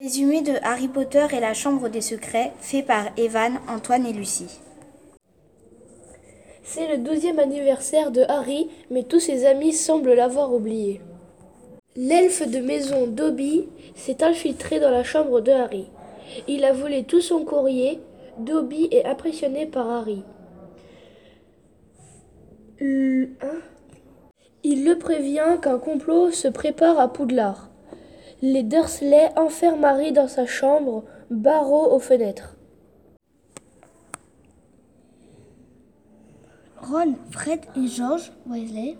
Résumé de Harry Potter et la Chambre des Secrets, fait par Evan, Antoine et Lucie. C'est le douzième anniversaire de Harry, mais tous ses amis semblent l'avoir oublié. L'elfe de maison Dobby s'est infiltré dans la chambre de Harry. Il a volé tout son courrier. Dobby est impressionné par Harry. Il le prévient qu'un complot se prépare à Poudlard. Les Dursley enferment Harry dans sa chambre, barreaux aux fenêtres. Ron, Fred et George Weasley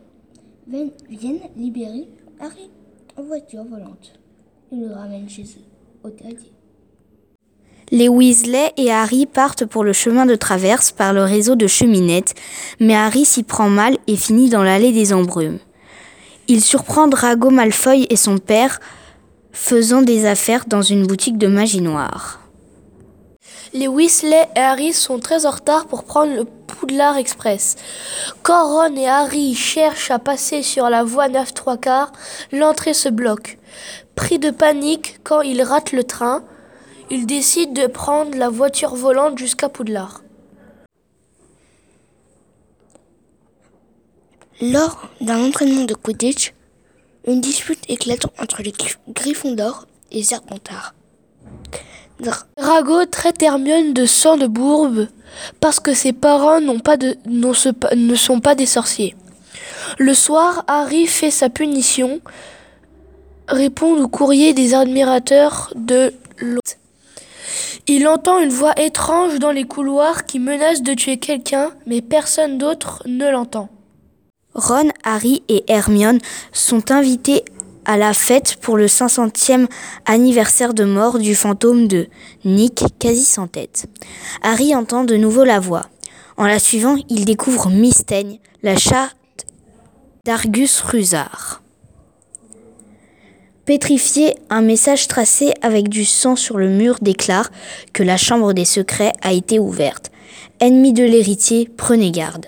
viennent, viennent libérer Harry en voiture volante. Ils le ramènent chez eux, au terrier. Les Weasley et Harry partent pour le chemin de traverse par le réseau de cheminettes, mais Harry s'y prend mal et finit dans l'allée des embrumes. Il surprend Drago Malfoy et son père faisant des affaires dans une boutique de magie noire. Les Weasley et Harry sont très en retard pour prendre le Poudlard Express. Quand Ron et Harry cherchent à passer sur la voie 9 3 quarts, l'entrée se bloque. Pris de panique quand ils ratent le train, ils décident de prendre la voiture volante jusqu'à Poudlard. Lors d'un entraînement de Quidditch, une dispute éclate entre les Gryff- Gryffondors et Serpentard. Dra- Drago traite Hermione de sang de bourbe parce que ses parents ne sont pas des sorciers. Le soir, Harry fait sa punition, répond au courrier des admirateurs de l'hôte. Il entend une voix étrange dans les couloirs qui menace de tuer quelqu'un, mais personne d'autre ne l'entend. Ron, Harry et Hermione sont invités à la fête pour le 500e anniversaire de mort du fantôme de Nick, quasi sans tête. Harry entend de nouveau la voix. En la suivant, il découvre Mystaigne, la chatte d'Argus Rusard. Pétrifié, un message tracé avec du sang sur le mur déclare que la chambre des secrets a été ouverte. Ennemi de l'héritier, prenez garde.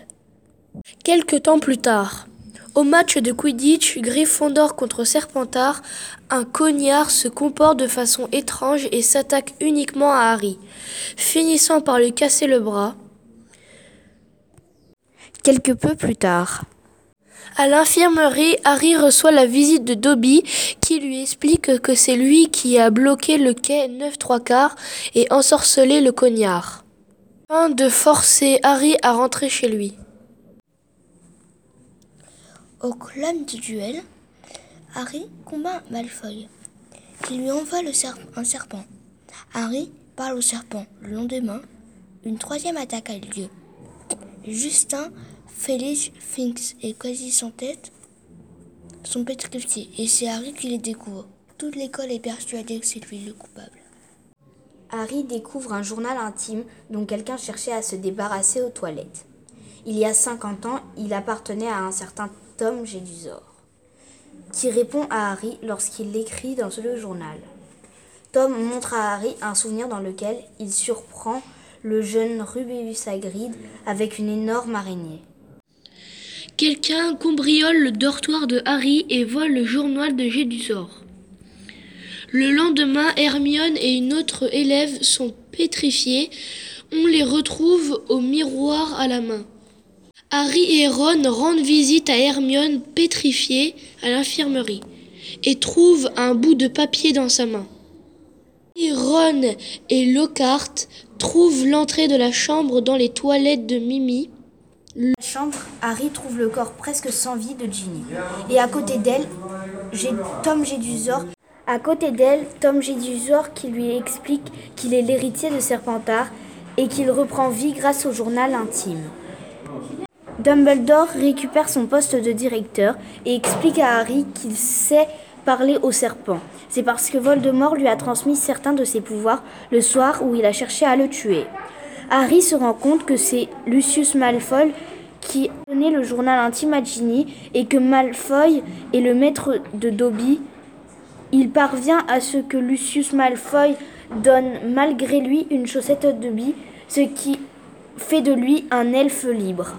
Quelque temps plus tard, au match de Quidditch Gryffondor contre Serpentard, un cognard se comporte de façon étrange et s'attaque uniquement à Harry, finissant par lui casser le bras. Quelque peu plus tard, À l'infirmerie, Harry reçoit la visite de Dobby qui lui explique que c'est lui qui a bloqué le quai 9 3 quarts et ensorcelé le cognard. Afin de forcer Harry à rentrer chez lui. Au clame du duel, Harry combat Malfoy, qui lui envoie un serpent. Harry parle au serpent. Le lendemain, une troisième attaque a lieu. Justin, Félix, Finks et Quasi sans tête sont pétrifiés et c'est Harry qui les découvre. Toute l'école est persuadée que c'est lui le coupable. Harry découvre un journal intime dont quelqu'un cherchait à se débarrasser aux toilettes. Il y a 50 ans, il appartenait à un certain Tom Jedusor, qui répond à Harry lorsqu'il l'écrit dans le journal. Tom montre à Harry un souvenir dans lequel il surprend le jeune Rubeus Hagrid avec une énorme araignée. Quelqu'un cambriole le dortoir de Harry et vole le journal de Gédusor. Le lendemain, Hermione et une autre élève sont pétrifiés. On les retrouve au miroir à la main. Harry et Ron rendent visite à Hermione pétrifiée à l'infirmerie et trouvent un bout de papier dans sa main. Et Ron et Lockhart trouvent l'entrée de la chambre dans les toilettes de Mimi. la chambre, Harry trouve le corps presque sans vie de Ginny. Et à côté d'elle, Tom Jedusor. À côté d'elle, Tom Jedusor qui lui explique qu'il est l'héritier de Serpentard et qu'il reprend vie grâce au journal intime. Dumbledore récupère son poste de directeur et explique à Harry qu'il sait parler au serpent. C'est parce que Voldemort lui a transmis certains de ses pouvoirs le soir où il a cherché à le tuer. Harry se rend compte que c'est Lucius Malfoy qui a donné le journal intime à Ginny et que Malfoy est le maître de Dobby. Il parvient à ce que Lucius Malfoy donne malgré lui une chaussette à Dobby, ce qui fait de lui un elfe libre.